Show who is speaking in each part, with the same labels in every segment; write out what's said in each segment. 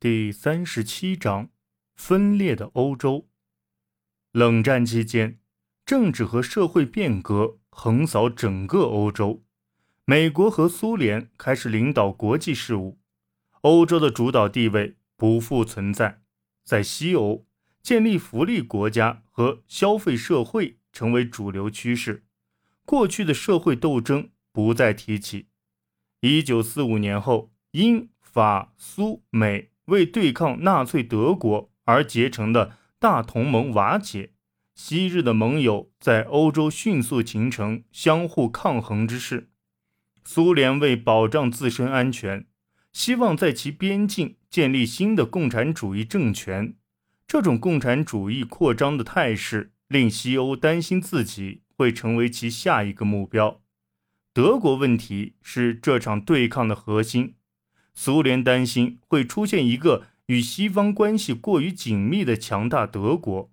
Speaker 1: 第三十七章：分裂的欧洲。冷战期间，政治和社会变革横扫整个欧洲，美国和苏联开始领导国际事务，欧洲的主导地位不复存在。在西欧，建立福利国家和消费社会成为主流趋势，过去的社会斗争不再提起。一九四五年后，英法苏美。为对抗纳粹德国而结成的大同盟瓦解，昔日的盟友在欧洲迅速形成相互抗衡之势。苏联为保障自身安全，希望在其边境建立新的共产主义政权。这种共产主义扩张的态势令西欧担心自己会成为其下一个目标。德国问题是这场对抗的核心。苏联担心会出现一个与西方关系过于紧密的强大德国，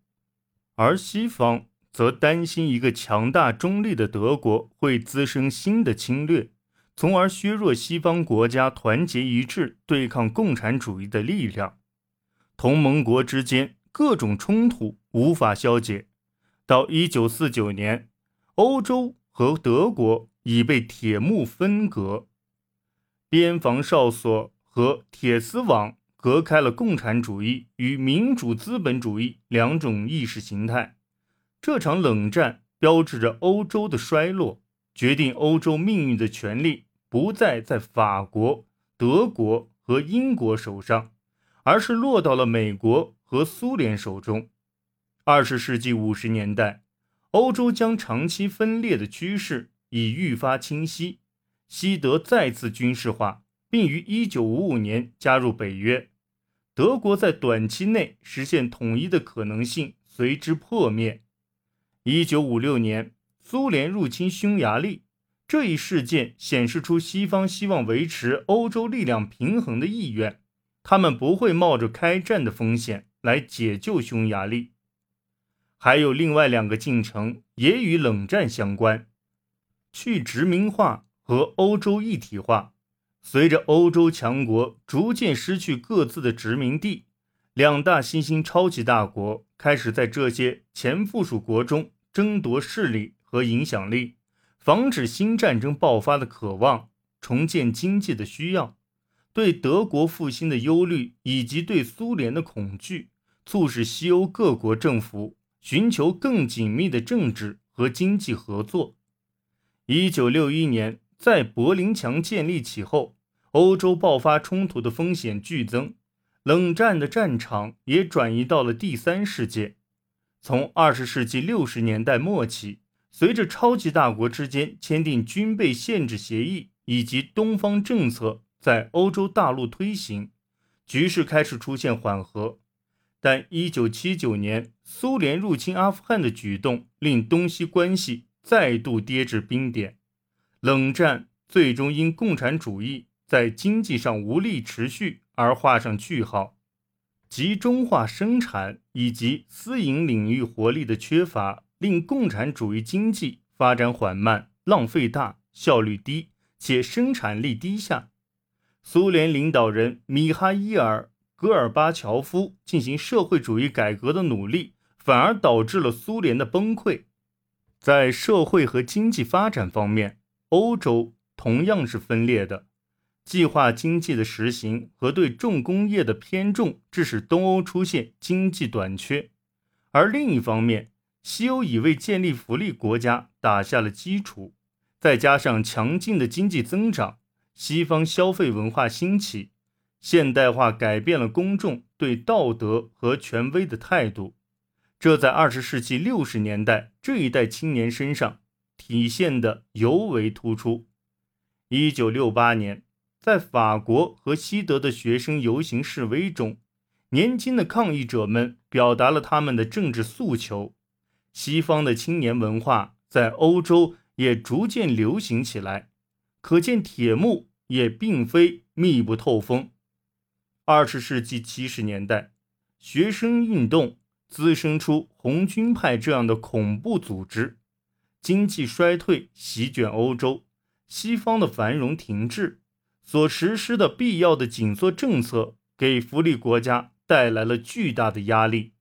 Speaker 1: 而西方则担心一个强大中立的德国会滋生新的侵略，从而削弱西方国家团结一致对抗共产主义的力量。同盟国之间各种冲突无法消解，到一九四九年，欧洲和德国已被铁幕分隔。边防哨所和铁丝网隔开了共产主义与民主资本主义两种意识形态。这场冷战标志着欧洲的衰落，决定欧洲命运的权利不再在法国、德国和英国手上，而是落到了美国和苏联手中。二十世纪五十年代，欧洲将长期分裂的趋势已愈发清晰。西德再次军事化，并于1955年加入北约。德国在短期内实现统一的可能性随之破灭。1956年，苏联入侵匈牙利，这一事件显示出西方希望维持欧洲力量平衡的意愿，他们不会冒着开战的风险来解救匈牙利。还有另外两个进程也与冷战相关：去殖民化。和欧洲一体化，随着欧洲强国逐渐失去各自的殖民地，两大新兴超级大国开始在这些前附属国中争夺势力和影响力，防止新战争爆发的渴望，重建经济的需要，对德国复兴的忧虑，以及对苏联的恐惧，促使西欧各国政府寻求更紧密的政治和经济合作。一九六一年。在柏林墙建立起后，欧洲爆发冲突的风险剧增，冷战的战场也转移到了第三世界。从二十世纪六十年代末起，随着超级大国之间签订军备限制协议以及东方政策在欧洲大陆推行，局势开始出现缓和。但一九七九年苏联入侵阿富汗的举动，令东西关系再度跌至冰点。冷战最终因共产主义在经济上无力持续而画上句号，集中化生产以及私营领域活力的缺乏，令共产主义经济发展缓慢、浪费大、效率低且生产力低下。苏联领导人米哈伊尔·戈尔巴乔夫进行社会主义改革的努力，反而导致了苏联的崩溃。在社会和经济发展方面，欧洲同样是分裂的，计划经济的实行和对重工业的偏重，致使东欧出现经济短缺。而另一方面，西欧已为建立福利国家打下了基础，再加上强劲的经济增长，西方消费文化兴起，现代化改变了公众对道德和权威的态度。这在二十世纪六十年代这一代青年身上。体现的尤为突出。一九六八年，在法国和西德的学生游行示威中，年轻的抗议者们表达了他们的政治诉求。西方的青年文化在欧洲也逐渐流行起来，可见铁幕也并非密不透风。二十世纪七十年代，学生运动滋生出红军派这样的恐怖组织。经济衰退席卷欧洲，西方的繁荣停滞，所实施的必要的紧缩政策给福利国家带来了巨大的压力。